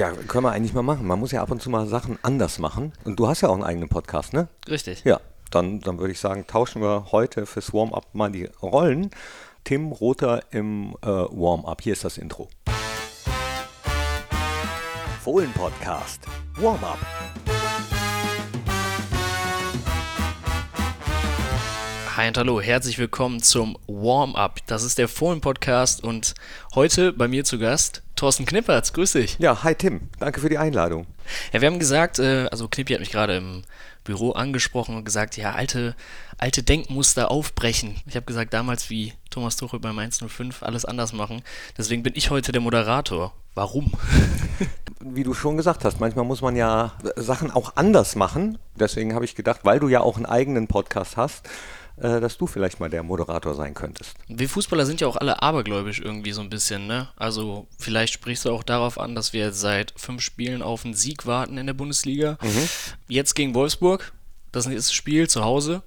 Ja, können wir eigentlich mal machen. Man muss ja ab und zu mal Sachen anders machen. Und du hast ja auch einen eigenen Podcast, ne? Richtig. Ja, dann, dann würde ich sagen, tauschen wir heute fürs Warm-up mal die Rollen. Tim Rother im äh, Warm-up. Hier ist das Intro. Fohlen Podcast. Warm-up. Hi und hallo, herzlich willkommen zum Warm-Up. Das ist der Fohlen-Podcast und heute bei mir zu Gast Thorsten Knippertz. Grüß dich. Ja, hi Tim. Danke für die Einladung. Ja, wir haben gesagt, äh, also Knippi hat mich gerade im Büro angesprochen und gesagt, ja, alte, alte Denkmuster aufbrechen. Ich habe gesagt, damals wie Thomas Tuchel beim 105 alles anders machen. Deswegen bin ich heute der Moderator. Warum? Wie du schon gesagt hast, manchmal muss man ja Sachen auch anders machen. Deswegen habe ich gedacht, weil du ja auch einen eigenen Podcast hast, äh, dass du vielleicht mal der Moderator sein könntest. Wir Fußballer sind ja auch alle abergläubisch irgendwie so ein bisschen, ne? Also vielleicht sprichst du auch darauf an, dass wir seit fünf Spielen auf einen Sieg warten in der Bundesliga. Mhm. Jetzt gegen Wolfsburg, das nächste Spiel zu Hause.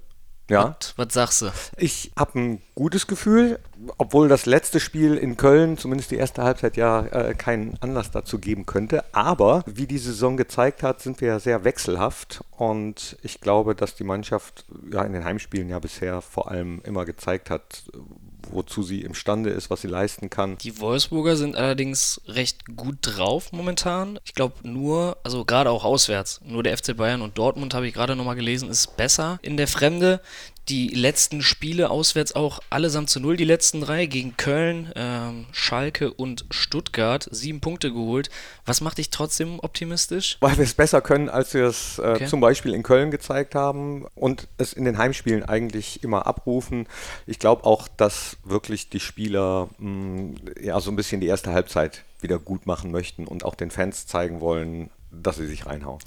Ja. Was, was sagst du? Ich habe ein gutes Gefühl, obwohl das letzte Spiel in Köln, zumindest die erste Halbzeit, ja äh, keinen Anlass dazu geben könnte. Aber wie die Saison gezeigt hat, sind wir ja sehr wechselhaft. Und ich glaube, dass die Mannschaft ja in den Heimspielen ja bisher vor allem immer gezeigt hat, wozu sie imstande ist, was sie leisten kann. Die Wolfsburger sind allerdings recht gut drauf momentan. Ich glaube nur, also gerade auch auswärts, nur der FC Bayern und Dortmund habe ich gerade nochmal gelesen, ist besser in der Fremde die letzten Spiele auswärts auch allesamt zu null, die letzten drei gegen Köln, ähm, Schalke und Stuttgart, sieben Punkte geholt. Was macht dich trotzdem optimistisch? Weil wir es besser können, als wir es äh, okay. zum Beispiel in Köln gezeigt haben und es in den Heimspielen eigentlich immer abrufen. Ich glaube auch, dass wirklich die Spieler mh, mm, ja so ein bisschen die erste Halbzeit wieder gut machen möchten und auch den Fans zeigen wollen, dass sie sich reinhauen.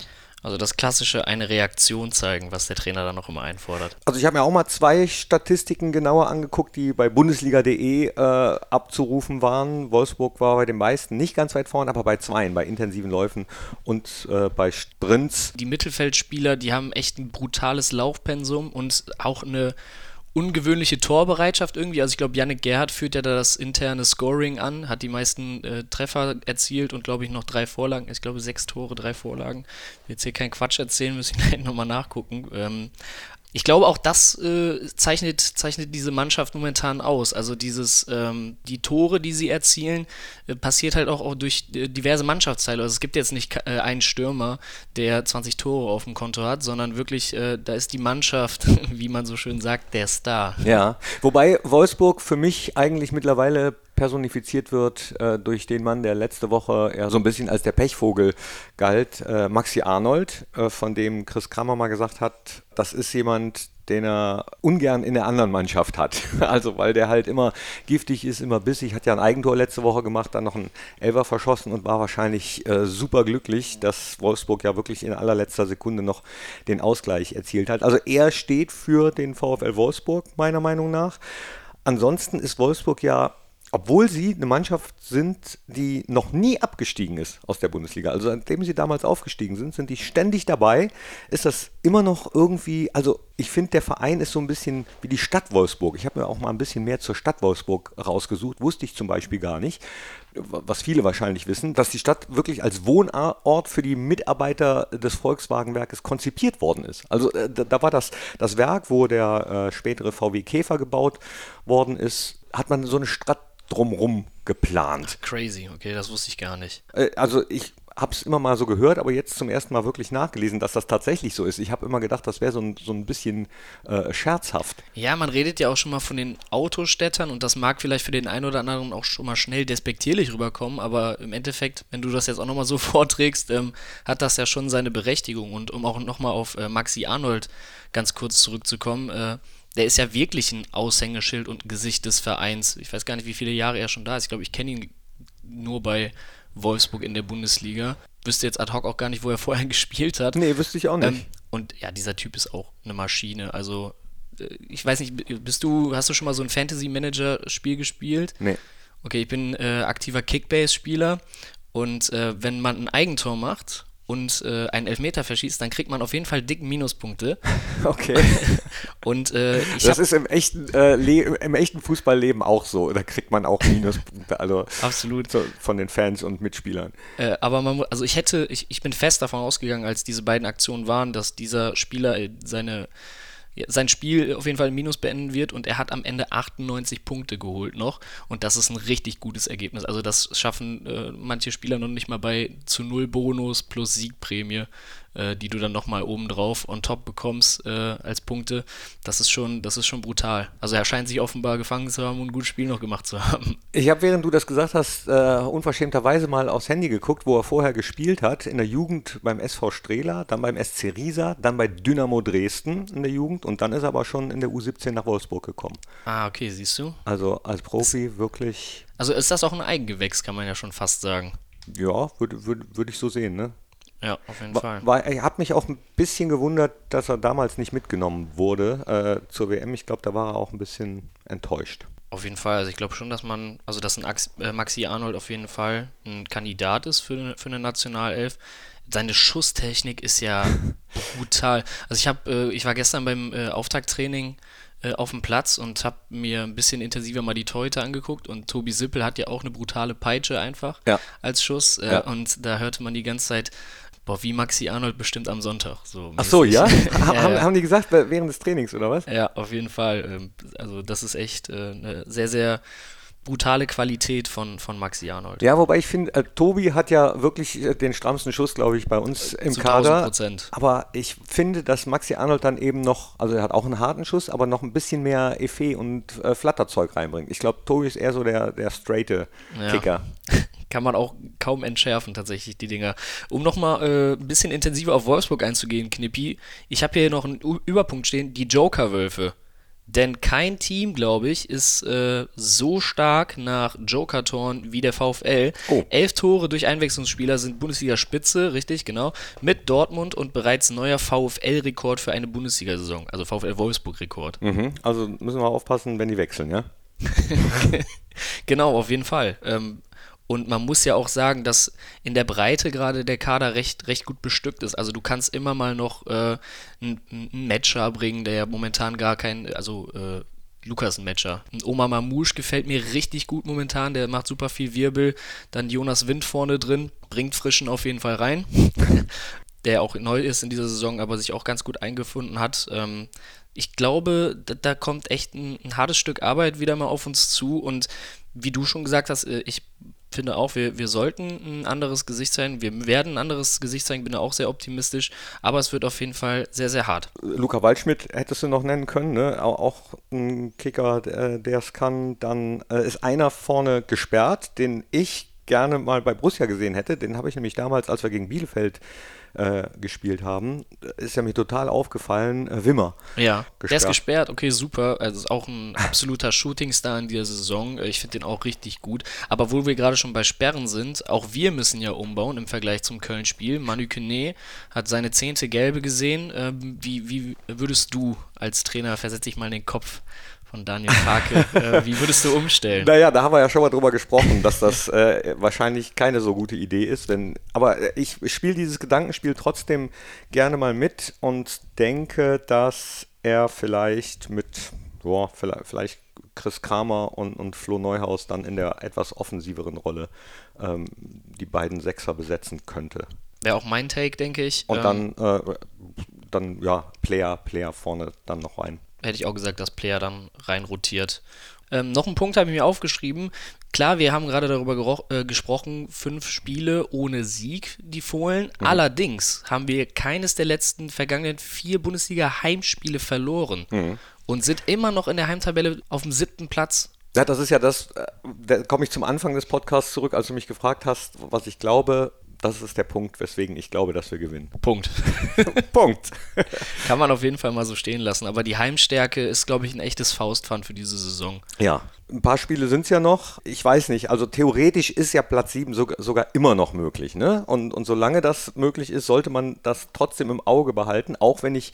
Also das klassische eine Reaktion zeigen, was der Trainer dann noch immer einfordert. Also ich habe mir auch mal zwei Statistiken genauer angeguckt, die bei bundesliga.de äh, abzurufen waren. Wolfsburg war bei den meisten nicht ganz weit vorne, aber bei zweien, bei intensiven Läufen und äh, bei Sprints. Die Mittelfeldspieler, die haben echt ein brutales Laufpensum und auch eine ungewöhnliche Torbereitschaft irgendwie. Also ich glaube, Yannick Gerhardt führt ja da das interne Scoring an, hat die meisten äh, Treffer erzielt und glaube ich noch drei Vorlagen. Ich glaube sechs Tore, drei Vorlagen. Ich jetzt hier keinen Quatsch erzählen, müssen wir nochmal nachgucken. Ähm, ich glaube, auch das äh, zeichnet, zeichnet diese Mannschaft momentan aus. Also dieses, ähm, die Tore, die sie erzielen, äh, passiert halt auch, auch durch äh, diverse Mannschaftsteile. Also es gibt jetzt nicht äh, einen Stürmer, der 20 Tore auf dem Konto hat, sondern wirklich, äh, da ist die Mannschaft, wie man so schön sagt, der Star. Ja, wobei Wolfsburg für mich eigentlich mittlerweile personifiziert wird äh, durch den Mann, der letzte Woche ja so ein bisschen als der Pechvogel galt, äh, Maxi Arnold, äh, von dem Chris Kramer mal gesagt hat, das ist jemand, den er ungern in der anderen Mannschaft hat. Also weil der halt immer giftig ist, immer bissig, hat ja ein Eigentor letzte Woche gemacht, dann noch ein Elfer verschossen und war wahrscheinlich äh, super glücklich, dass Wolfsburg ja wirklich in allerletzter Sekunde noch den Ausgleich erzielt hat. Also er steht für den VfL Wolfsburg, meiner Meinung nach. Ansonsten ist Wolfsburg ja obwohl sie eine Mannschaft sind, die noch nie abgestiegen ist aus der Bundesliga. Also seitdem sie damals aufgestiegen sind, sind die ständig dabei. Ist das immer noch irgendwie, also ich finde, der Verein ist so ein bisschen wie die Stadt Wolfsburg. Ich habe mir auch mal ein bisschen mehr zur Stadt Wolfsburg rausgesucht, wusste ich zum Beispiel gar nicht, was viele wahrscheinlich wissen, dass die Stadt wirklich als Wohnort für die Mitarbeiter des Volkswagenwerkes konzipiert worden ist. Also äh, da, war das, das Werk, wo der äh, spätere VW Käfer gebaut worden ist, hat man so eine Stadt drumrum geplant. Crazy, okay, das wusste ich gar nicht. Äh, also ich habe es immer mal so gehört, aber jetzt zum ersten Mal wirklich nachgelesen, dass das tatsächlich so ist. Ich habe immer gedacht, das wäre so ein, so ein bisschen äh, scherzhaft. Ja, man redet ja auch schon mal von den Autostädtern und das mag vielleicht für den einen oder anderen auch schon mal schnell despektierlich rüberkommen, aber im Endeffekt, wenn du das jetzt auch nochmal so vorträgst, ähm, hat das ja schon seine Berechtigung. Und um auch nochmal auf äh, Maxi Arnold ganz kurz zurückzukommen, äh, der ist ja wirklich ein Aushängeschild und ein Gesicht des Vereins. Ich weiß gar nicht, wie viele Jahre er schon da ist. Ich glaube, ich kenne ihn nur bei Wolfsburg in der Bundesliga. Wüsste jetzt ad hoc auch gar nicht, wo er vorher gespielt hat. Nee, wüsste ich auch nicht. Ähm, und ja, dieser Typ ist auch eine Maschine. Also, äh, ich weiß nicht, bist du, hast du schon mal so ein Fantasy-Manager-Spiel gespielt? Nee. Okay, ich bin äh, aktiver Kickbase-Spieler und äh, wenn man ein Eigentor macht und äh, einen Elfmeter verschießt, dann kriegt man auf jeden Fall dick Minuspunkte. Okay. und äh, das ist im echten, äh, im echten Fußballleben auch so. Da kriegt man auch Minuspunkte, also absolut so, von den Fans und Mitspielern. Äh, aber man, also ich hätte, ich, ich bin fest davon ausgegangen, als diese beiden Aktionen waren, dass dieser Spieler äh, seine sein Spiel auf jeden Fall im Minus beenden wird und er hat am Ende 98 Punkte geholt noch und das ist ein richtig gutes Ergebnis. Also das schaffen äh, manche Spieler noch nicht mal bei zu null Bonus plus Siegprämie äh, die du dann nochmal obendrauf on top bekommst äh, als Punkte, das ist schon, das ist schon brutal. Also er scheint sich offenbar gefangen zu haben und ein gutes Spiel noch gemacht zu haben. Ich habe, während du das gesagt hast, äh, unverschämterweise mal aufs Handy geguckt, wo er vorher gespielt hat. In der Jugend beim SV Strehler, dann beim SC Riesa, dann bei Dynamo Dresden in der Jugend und dann ist er aber schon in der U17 nach Wolfsburg gekommen. Ah, okay, siehst du. Also als Profi wirklich. Also ist das auch ein Eigengewächs, kann man ja schon fast sagen. Ja, würde würd, würd ich so sehen, ne? Ja, auf jeden war, Fall. War, er hat mich auch ein bisschen gewundert, dass er damals nicht mitgenommen wurde äh, zur WM. Ich glaube, da war er auch ein bisschen enttäuscht. Auf jeden Fall. Also ich glaube schon, dass man, also dass ein Ax äh, Maxi Arnold auf jeden Fall ein Kandidat ist für, für eine Nationalelf. Seine Schusstechnik ist ja brutal. Also ich habe, äh, ich war gestern beim äh, Auftakttraining äh, auf dem Platz und habe mir ein bisschen intensiver mal die Torhüter angeguckt und Tobi Sippel hat ja auch eine brutale Peitsche einfach ja. als Schuss äh, ja. und da hörte man die ganze Zeit Boah, wie Maxi Arnold bestimmt am Sonntag. So Ach so, ja? ja, haben, ja. haben die gesagt während des Trainings, oder was? Ja, auf jeden Fall. Ähm, also das ist echt äh, eine sehr, sehr brutale Qualität von, von Maxi Arnold. Ja, wobei ich finde, äh, Tobi hat ja wirklich äh, den strammsten Schuss, glaube ich, bei uns im Zu Kader. Prozent. Aber ich finde, dass Maxi Arnold dann eben noch, also er hat auch einen harten Schuss, aber noch ein bisschen mehr Effet und äh, Flatterzeug reinbringt. Ich glaube, Tobi ist eher so der, der straighte ja. Kicker. kann man auch kaum entschärfen, tatsächlich, die Dinger. Um nochmal äh, ein bisschen intensiver auf Wolfsburg einzugehen, Knippi, ich habe hier noch einen U Überpunkt stehen, die Joker-Wölfe. Denn kein Team, glaube ich, ist äh, so stark nach Joker-Toren wie der VfL. Oh. Elf Tore durch Einwechslungsspieler sind Bundesliga-Spitze, richtig, genau, mit Dortmund und bereits neuer VfL-Rekord für eine Bundesliga-Saison, also VfL-Wolfsburg-Rekord. Mhm. Also müssen wir aufpassen, wenn die wechseln, ja? genau, auf jeden Fall. Ähm, und man muss ja auch sagen, dass in der Breite gerade der Kader recht, recht gut bestückt ist. Also du kannst immer mal noch äh, einen, einen Matcher bringen, der ja momentan gar kein, also äh, Lukas ein Matcher. Und Oma Mamouche gefällt mir richtig gut momentan, der macht super viel Wirbel. Dann Jonas Wind vorne drin, bringt Frischen auf jeden Fall rein. der auch neu ist in dieser Saison, aber sich auch ganz gut eingefunden hat. Ähm, ich glaube, da, da kommt echt ein, ein, hartes Stück Arbeit wieder mal auf uns zu und wie du schon gesagt hast, äh, ich finde auch, wir, wir sollten ein anderes Gesicht sein. Wir werden ein anderes Gesicht sein, bin da auch sehr optimistisch, aber es wird auf jeden Fall sehr, sehr hart. Luca Waldschmidt hättest du noch nennen können, ne? auch ein Kicker, der es kann. Dann äh, ist einer vorne gesperrt, den ich gerne mal bei Borussia gesehen hätte. Den habe ich nämlich damals, als wir gegen Bielefeld äh, gespielt haben, ist ja mir total aufgefallen, äh, Wimmer. Ja, gesperrt. der ist gesperrt, okay, super. Also ist auch ein absoluter Shootingstar in dieser Saison. Äh, ich finde den auch richtig gut. Aber wo wir gerade schon bei Sperren sind, auch wir müssen ja umbauen im Vergleich zum Köln-Spiel. Manu Kone hat seine zehnte Gelbe gesehen. Ähm, wie, wie würdest du als Trainer, versetz dich mal in den Kopf von Daniel Farke. äh, wie würdest du umstellen? Naja, da haben wir ja schon mal drüber gesprochen, dass das äh, wahrscheinlich keine so gute Idee ist. Wenn, aber äh, ich, ich spiele dieses Gedankenspiel trotzdem gerne mal mit und denke, dass er vielleicht mit, boah, vielleicht, vielleicht Chris Kramer und, und Flo Neuhaus dann in der etwas offensiveren Rolle ähm, die beiden Sechser besetzen könnte. Wäre auch mein Take, denke ich. Und ähm, dann, äh, dann, ja, Player, Player vorne dann noch rein hätte ich auch gesagt, dass Player dann rein rotiert. Ähm, noch einen Punkt habe ich mir aufgeschrieben. Klar, wir haben gerade darüber äh, gesprochen, fünf Spiele ohne Sieg, die Fohlen. Mhm. Allerdings haben wir keines der letzten vergangenen vier Bundesliga-Heimspiele verloren mhm. und sind immer noch in der Heimtabelle auf dem siebten Platz. Ja, das ist ja das, äh, da komme ich zum Anfang des Podcasts zurück, als du mich gefragt hast, was ich glaube, das ist der Punkt, weswegen ich glaube, dass wir gewinnen. Punkt. Punkt. Kann man auf jeden Fall mal so stehen lassen. Aber die Heimstärke ist, glaube ich, ein echtes Faustpfand für diese Saison. Ja, ein paar Spiele sind es ja noch. Ich weiß nicht. Also theoretisch ist ja Platz 7 sogar, sogar immer noch möglich. Ne? Und, und solange das möglich ist, sollte man das trotzdem im Auge behalten. Auch wenn ich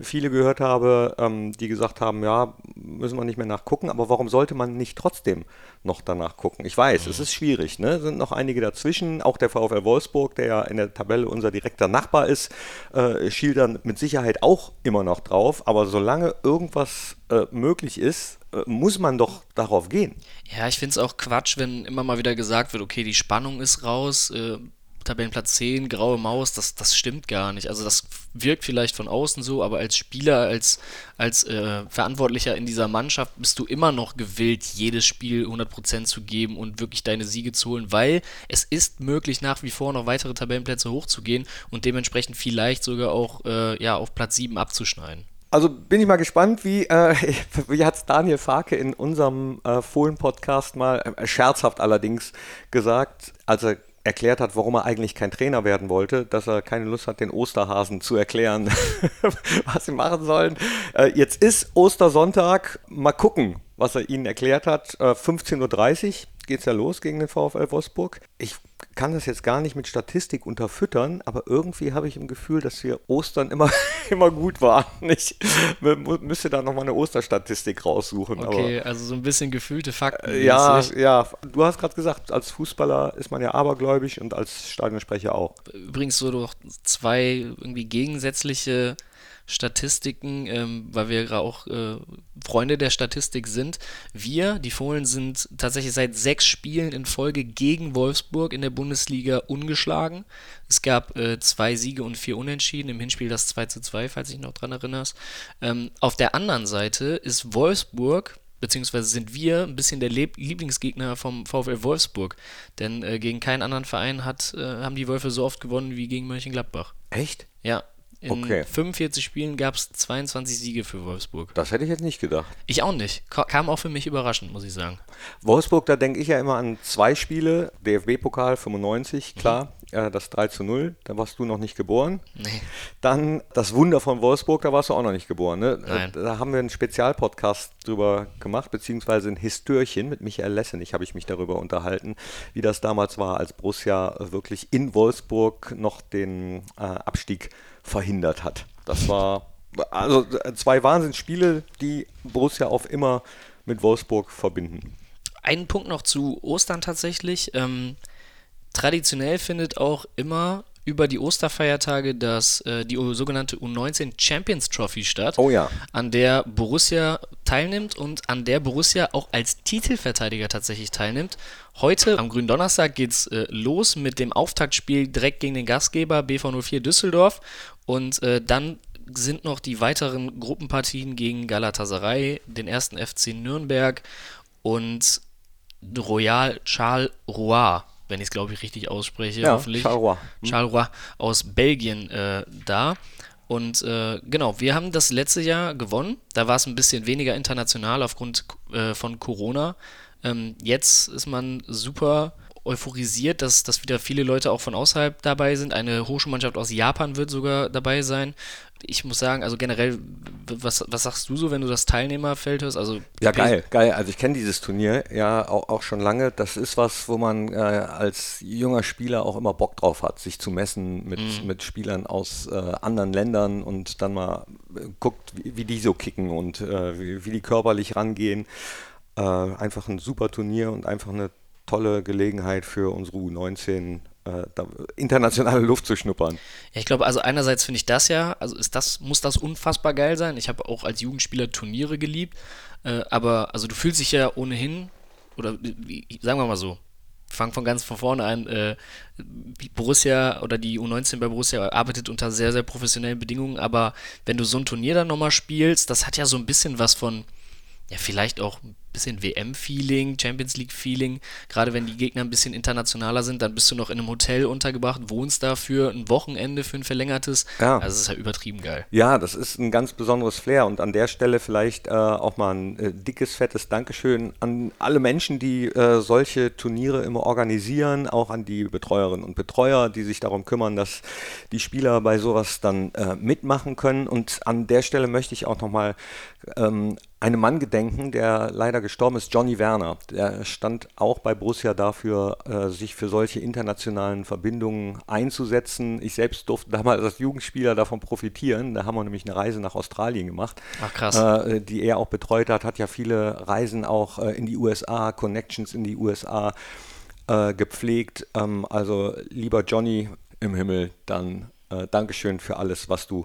viele gehört habe, ähm, die gesagt haben, ja, müssen wir nicht mehr nachgucken. Aber warum sollte man nicht trotzdem noch danach gucken? Ich weiß, mhm. es ist schwierig. Ne? Sind noch einige dazwischen. Auch der VfL Wolfsburg der ja in der Tabelle unser direkter Nachbar ist, äh, schielt dann mit Sicherheit auch immer noch drauf. Aber solange irgendwas äh, möglich ist, äh, muss man doch darauf gehen. Ja, ich finde es auch Quatsch, wenn immer mal wieder gesagt wird, okay, die Spannung ist raus, äh, Tabellenplatz 10, graue Maus, das, das stimmt gar nicht. Also das wirkt vielleicht von außen so, aber als Spieler, als, als äh, Verantwortlicher in dieser Mannschaft bist du immer noch gewillt, jedes Spiel 100% zu geben und wirklich deine Siege zu holen, weil es ist möglich, nach wie vor noch weitere Tabellenplätze hochzugehen und dementsprechend vielleicht sogar auch äh, ja, auf Platz 7 abzuschneiden. Also bin ich mal gespannt, wie, äh, wie hat es Daniel Farke in unserem äh, Fohlen-Podcast mal, äh, scherzhaft allerdings, gesagt, als er erklärt hat, warum er eigentlich kein Trainer werden wollte, dass er keine Lust hat, den Osterhasen zu erklären, was sie machen sollen. Äh, jetzt ist Ostersonntag. Mal gucken, was er ihnen erklärt hat. Äh, 15.30 Uhr geht es ja los gegen den VfL Wolfsburg. Ich kann das jetzt gar nicht mit Statistik unterfüttern, aber irgendwie habe ich im Gefühl, dass wir Ostern immer, immer gut waren. Ich müsste da nochmal eine Osterstatistik raussuchen. Okay, aber, also so ein bisschen gefühlte Fakten. Äh, ja, ja, du hast gerade gesagt, als Fußballer ist man ja abergläubig und als Stadionsprecher auch. Übrigens so doch zwei irgendwie gegensätzliche Statistiken, ähm, weil wir gerade auch äh, Freunde der Statistik sind. Wir, die Fohlen, sind tatsächlich seit sechs Spielen in Folge gegen Wolfsburg in der Bundesliga ungeschlagen. Es gab äh, zwei Siege und vier Unentschieden, im Hinspiel das 2 zu 2, falls ich noch dran erinnerst. Ähm, auf der anderen Seite ist Wolfsburg beziehungsweise sind wir ein bisschen der Lieblingsgegner vom VfL Wolfsburg. Denn äh, gegen keinen anderen Verein hat, äh, haben die Wölfe so oft gewonnen wie gegen Mönchengladbach. Echt? Ja, in okay. 45 Spielen gab es 22 Siege für Wolfsburg. Das hätte ich jetzt nicht gedacht. Ich auch nicht. Kam auch für mich überraschend, muss ich sagen. Wolfsburg, da denke ich ja immer an zwei Spiele. DFB-Pokal 95, mhm. klar. Mhm. Äh, das 3 zu 0, da warst du noch nicht geboren. Nee. Dann das Wunder von Wolfsburg, da warst du auch noch nicht geboren. Ne? Nein. Da haben wir einen Spezialpodcast drüber gemacht, beziehungsweise ein Histörchen mit Michael Lessenich habe ich mich darüber unterhalten, wie das damals war, als Borussia wirklich in Wolfsburg noch den äh, Abstieg verhindert hat. Das war also zwei Wahnsinnsspiele, die Borussia auf immer mit Wolfsburg verbinden. Einen Punkt noch zu Ostern tatsächlich. Ähm, traditionell findet auch immer über die Osterfeiertage das, äh, die sogenannte U19 Champions Trophy statt, oh ja. an der Borussia teilnimmt und an der Borussia auch als Titelverteidiger tatsächlich teilnimmt. Heute am grünen Donnerstag geht's äh, los mit dem Auftaktspiel direkt gegen den Gastgeber BV04 Düsseldorf und äh, dann sind noch die weiteren Gruppenpartien gegen Galatasaray, den ersten FC Nürnberg und Royal Charleroi wenn ich es glaube ich richtig ausspreche, ja, hoffentlich. Charleroi. Mhm. Charleroi aus Belgien äh, da. Und äh, genau, wir haben das letzte Jahr gewonnen. Da war es ein bisschen weniger international aufgrund äh, von Corona. Ähm, jetzt ist man super euphorisiert, dass, dass wieder viele Leute auch von außerhalb dabei sind. Eine Hochschulmannschaft aus Japan wird sogar dabei sein. Ich muss sagen, also generell, was, was sagst du so, wenn du das Teilnehmerfeld hörst? Also ja, geil, geil. Also ich kenne dieses Turnier ja auch, auch schon lange. Das ist was, wo man äh, als junger Spieler auch immer Bock drauf hat, sich zu messen mit, mhm. mit Spielern aus äh, anderen Ländern und dann mal äh, guckt, wie, wie, die so kicken und äh, wie, wie die körperlich rangehen. Äh, einfach ein super Turnier und einfach eine tolle Gelegenheit für unsere U19 äh, internationale Luft zu schnuppern. Ja, ich glaube, also einerseits finde ich das ja, also ist das, muss das unfassbar geil sein. Ich habe auch als Jugendspieler Turniere geliebt, äh, aber also du fühlst dich ja ohnehin, oder wie, sagen wir mal so, fangen von ganz von vorne an, äh, Borussia oder die U19 bei Borussia arbeitet unter sehr, sehr professionellen Bedingungen, aber wenn du so ein Turnier dann nochmal spielst, das hat ja so ein bisschen was von, ja, vielleicht auch ein bisschen WM-Feeling, Champions League-Feeling. Gerade wenn die Gegner ein bisschen internationaler sind, dann bist du noch in einem Hotel untergebracht, wohnst da für ein Wochenende, für ein verlängertes. Ja. Also es ist ja übertrieben geil. Ja, das ist ein ganz besonderes Flair und an der Stelle vielleicht äh, auch mal ein äh, dickes, fettes Dankeschön an alle Menschen, die äh, solche Turniere immer organisieren, auch an die Betreuerinnen und Betreuer, die sich darum kümmern, dass die Spieler bei sowas dann äh, mitmachen können. Und an der Stelle möchte ich auch nochmal ähm, einem Mann gedenken, der leider gestorben ist, Johnny Werner. Der stand auch bei Borussia dafür, äh, sich für solche internationalen Verbindungen einzusetzen. Ich selbst durfte damals als Jugendspieler davon profitieren. Da haben wir nämlich eine Reise nach Australien gemacht, Ach, krass. Äh, die er auch betreut hat. Hat ja viele Reisen auch äh, in die USA, Connections in die USA. gepflegt. Ähm, also lieber Johnny im Himmel, dann Dankeschön für alles, was du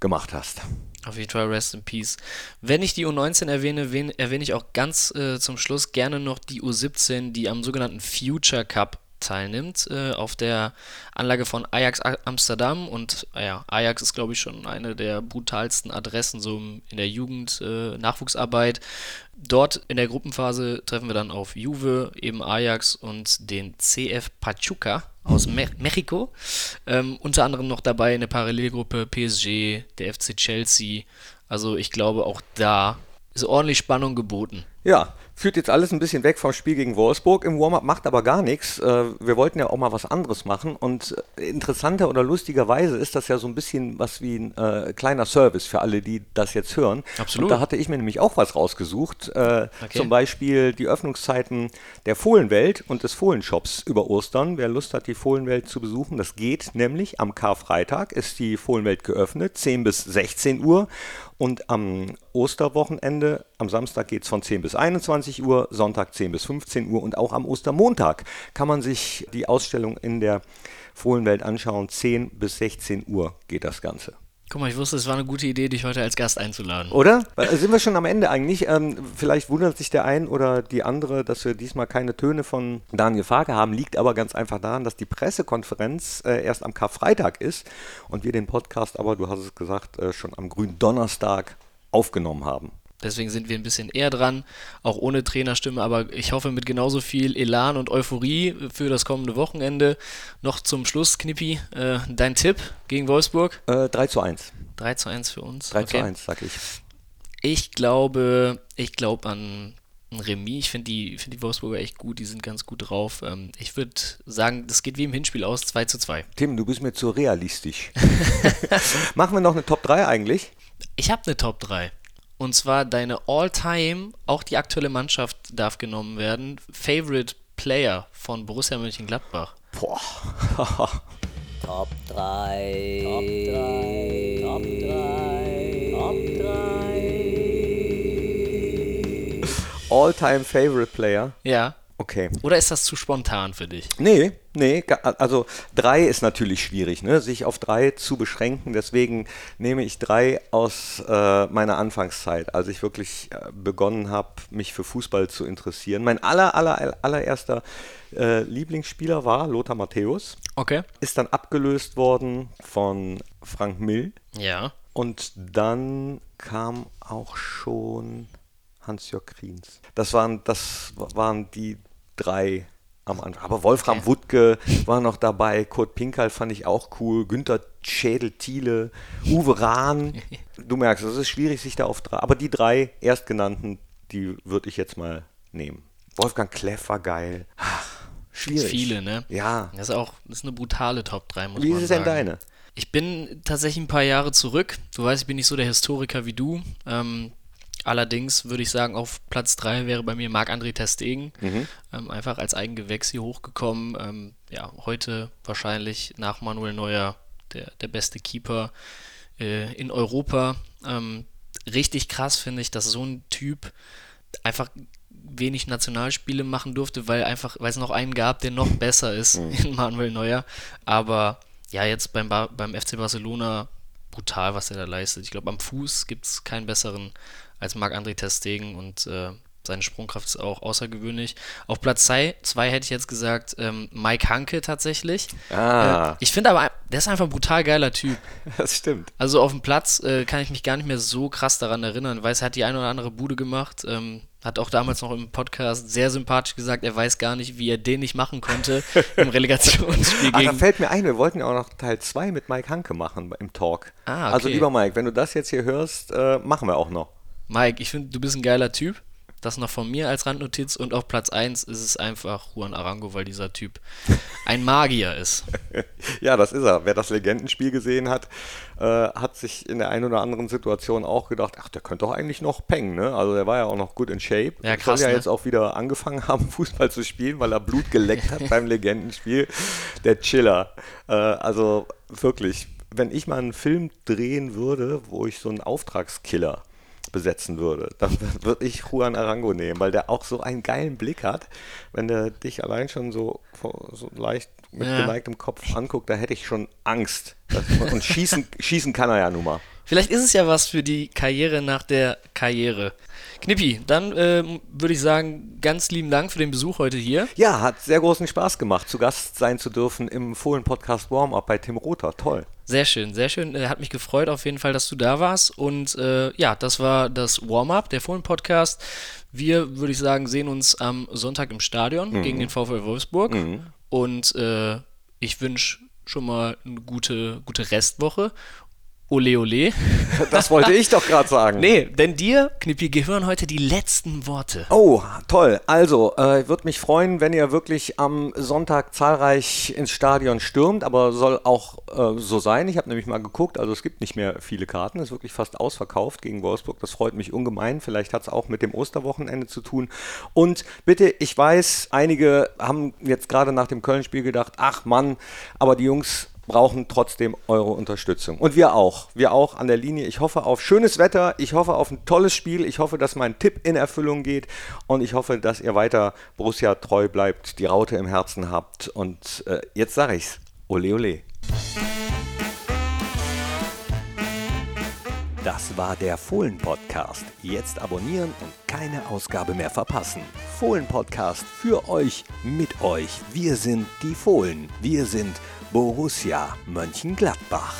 gemacht hast. Auf jeden Fall Rest in Peace. Wenn ich die U19 erwähne, erwähne ich auch ganz äh, zum Schluss gerne noch die U17, die am sogenannten Future Cup teilnimmt, äh, auf der Anlage von Ajax Amsterdam. Und äh, ja, Ajax ist, glaube ich, schon eine der brutalsten Adressen so in der Jugend-Nachwuchsarbeit. Äh, Dort in der Gruppenphase treffen wir dann auf Juve, eben Ajax und den CF Pachuca aus Me Mexiko. Ähm, unter anderem noch dabei eine Parallelgruppe PSG, der FC Chelsea. Also ich glaube, auch da ist ordentlich Spannung geboten. Ja, führt jetzt alles ein bisschen weg vom Spiel gegen Wolfsburg. Im Warm-up macht aber gar nichts. Äh, wir wollten ja auch mal was anderes machen. Und äh, interessanter oder lustigerweise ist das ja so ein bisschen was wie ein äh, kleiner Service für alle, die das jetzt hören. Absolut. Und da hatte ich mir nämlich auch was rausgesucht. Äh, okay. Zum Beispiel die Öffnungszeiten der Fohlenwelt und des Fohlenshops über Ostern. Wer Lust hat, die Fohlenwelt zu besuchen, das geht nämlich. Am Karfreitag ist die Fohlenwelt geöffnet, 10 bis 16 Uhr. Und am Osterwochenende, am Samstag geht es von 10 bis 21 Uhr, Sonntag 10 bis 15 Uhr und auch am Ostermontag kann man sich die Ausstellung in der Fohlenwelt anschauen. 10 bis 16 Uhr geht das Ganze. Guck mal, ich wusste, es war eine gute Idee, dich heute als Gast einzuladen. Oder? Äh, sind wir schon am Ende eigentlich? Ähm, vielleicht wundert sich der ein oder die andere, dass wir diesmal keine Töne von Daniel Farke haben. Liegt aber ganz einfach daran, dass die Pressekonferenz äh, erst am Karfreitag ist und wir den Podcast aber, du hast es gesagt, äh, schon am grünen Donnerstag aufgenommen haben. Deswegen sind wir ein bisschen eher dran, auch ohne Trainerstimme, aber ich hoffe mit genauso viel Elan und Euphorie für das kommende Wochenende. Noch zum Schluss, Knippi, äh, dein Tipp gegen Wolfsburg? Äh, 3 zu 1. 3 zu 1 für uns. 3 okay. zu 1, sag ich. Ich glaube, ich glaube an ein Remis. Ich finde die, find die Wolfsburger echt gut, die sind ganz gut drauf. Ähm, ich würde sagen, das geht wie im Hinspiel aus, 2 zu 2. Tim, du bist mir zu realistisch. Machen wir noch eine Top 3 eigentlich? Ich habe eine Top 3. Und zwar deine All-Time, auch die aktuelle Mannschaft darf genommen werden, Favorite Player von Borussia Mönchengladbach. Boah. Top 3. Top 3. Top 3. Top 3. All-Time Favorite Player? Ja. Okay. Oder ist das zu spontan für dich? Nee, nee. Also drei ist natürlich schwierig, ne? sich auf drei zu beschränken. Deswegen nehme ich drei aus äh, meiner Anfangszeit, als ich wirklich äh, begonnen habe, mich für Fußball zu interessieren. Mein aller, aller, allererster äh, Lieblingsspieler war Lothar Matthäus. Okay. Ist dann abgelöst worden von Frank Mill. Ja. Und dann kam auch schon Hans-Jörg Kriens. Das waren, das waren die drei am Anfang. Aber Wolfram okay. Wuttke war noch dabei, Kurt Pinkal fand ich auch cool, Günther Schädel-Thiele, Uwe Rahn. Du merkst, es ist schwierig, sich da auf drei. Aber die drei erstgenannten, die würde ich jetzt mal nehmen. Wolfgang Kleff war geil. Ach, schwierig. Viele, ne? Ja. Das ist auch das ist eine brutale Top 3, muss Wie man sagen. Wie ist denn deine? Ich bin tatsächlich ein paar Jahre zurück. Du weißt, ich bin nicht so der Historiker wie du. Ähm, Allerdings würde ich sagen, auf Platz 3 wäre bei mir Marc-André Testegen. Mhm. Ähm, einfach als Eigengewächs hier hochgekommen. Ähm, ja, heute wahrscheinlich nach Manuel Neuer der, der beste Keeper äh, in Europa. Ähm, richtig krass finde ich, dass so ein Typ einfach wenig Nationalspiele machen durfte, weil einfach, weil es noch einen gab, der noch besser ist mhm. in Manuel Neuer. Aber ja, jetzt beim, beim FC Barcelona brutal, was er da leistet. Ich glaube, am Fuß gibt es keinen besseren als Marc-André Testegen und äh, seine Sprungkraft ist auch außergewöhnlich. Auf Platz 2 hätte ich jetzt gesagt ähm, Mike Hanke tatsächlich. Ah. Äh, ich finde aber, der ist einfach ein brutal geiler Typ. Das stimmt. Also auf dem Platz äh, kann ich mich gar nicht mehr so krass daran erinnern. Weiß, er hat die eine oder andere Bude gemacht. Ähm, hat auch damals noch im Podcast sehr sympathisch gesagt, er weiß gar nicht, wie er den nicht machen konnte im Relegationsspiel. Ach, da fällt mir ein, wir wollten ja auch noch Teil 2 mit Mike Hanke machen im Talk. Ah, okay. Also lieber Mike, wenn du das jetzt hier hörst, äh, machen wir auch noch. Mike, ich finde, du bist ein geiler Typ. Das noch von mir als Randnotiz und auf Platz 1 ist es einfach Juan Arango, weil dieser Typ ein Magier ist. ja, das ist er. Wer das Legendenspiel gesehen hat, äh, hat sich in der einen oder anderen Situation auch gedacht, ach, der könnte doch eigentlich noch pengen, ne? Also der war ja auch noch gut in Shape. Ja, krass, soll ja ne? jetzt auch wieder angefangen haben, Fußball zu spielen, weil er Blut geleckt hat beim Legendenspiel. Der Chiller. Äh, also wirklich, wenn ich mal einen Film drehen würde, wo ich so einen Auftragskiller besetzen würde, dann würde ich Juan Arango nehmen, weil der auch so einen geilen Blick hat. Wenn der dich allein schon so, so leicht mit ja. geneigtem Kopf anguckt, da hätte ich schon Angst. Und schießen, schießen kann er ja nun mal. Vielleicht ist es ja was für die Karriere nach der Karriere. Knippi, dann äh, würde ich sagen, ganz lieben Dank für den Besuch heute hier. Ja, hat sehr großen Spaß gemacht, zu Gast sein zu dürfen im Fohlen-Podcast Warm-Up bei Tim Rother. Toll. Sehr schön, sehr schön. Äh, hat mich gefreut auf jeden Fall, dass du da warst. Und äh, ja, das war das Warm-Up, der Fohlen-Podcast. Wir, würde ich sagen, sehen uns am Sonntag im Stadion mhm. gegen den VfL Wolfsburg. Mhm. Und äh, ich wünsche schon mal eine gute, gute Restwoche Ole Ole. Das wollte ich doch gerade sagen. Nee, denn dir, Knippi, gehören heute die letzten Worte. Oh, toll. Also, äh, würde mich freuen, wenn ihr wirklich am Sonntag zahlreich ins Stadion stürmt, aber soll auch äh, so sein. Ich habe nämlich mal geguckt, also es gibt nicht mehr viele Karten, es ist wirklich fast ausverkauft gegen Wolfsburg. Das freut mich ungemein. Vielleicht hat es auch mit dem Osterwochenende zu tun. Und bitte, ich weiß, einige haben jetzt gerade nach dem Köln-Spiel gedacht, ach Mann, aber die Jungs brauchen trotzdem eure Unterstützung. Und wir auch. Wir auch an der Linie. Ich hoffe auf schönes Wetter. Ich hoffe auf ein tolles Spiel. Ich hoffe, dass mein Tipp in Erfüllung geht. Und ich hoffe, dass ihr weiter Borussia treu bleibt, die Raute im Herzen habt. Und äh, jetzt sage ich's. Ole, ole. Das war der Fohlen-Podcast. Jetzt abonnieren und keine Ausgabe mehr verpassen. Fohlen-Podcast für euch, mit euch. Wir sind die Fohlen. Wir sind Borussia Mönchengladbach.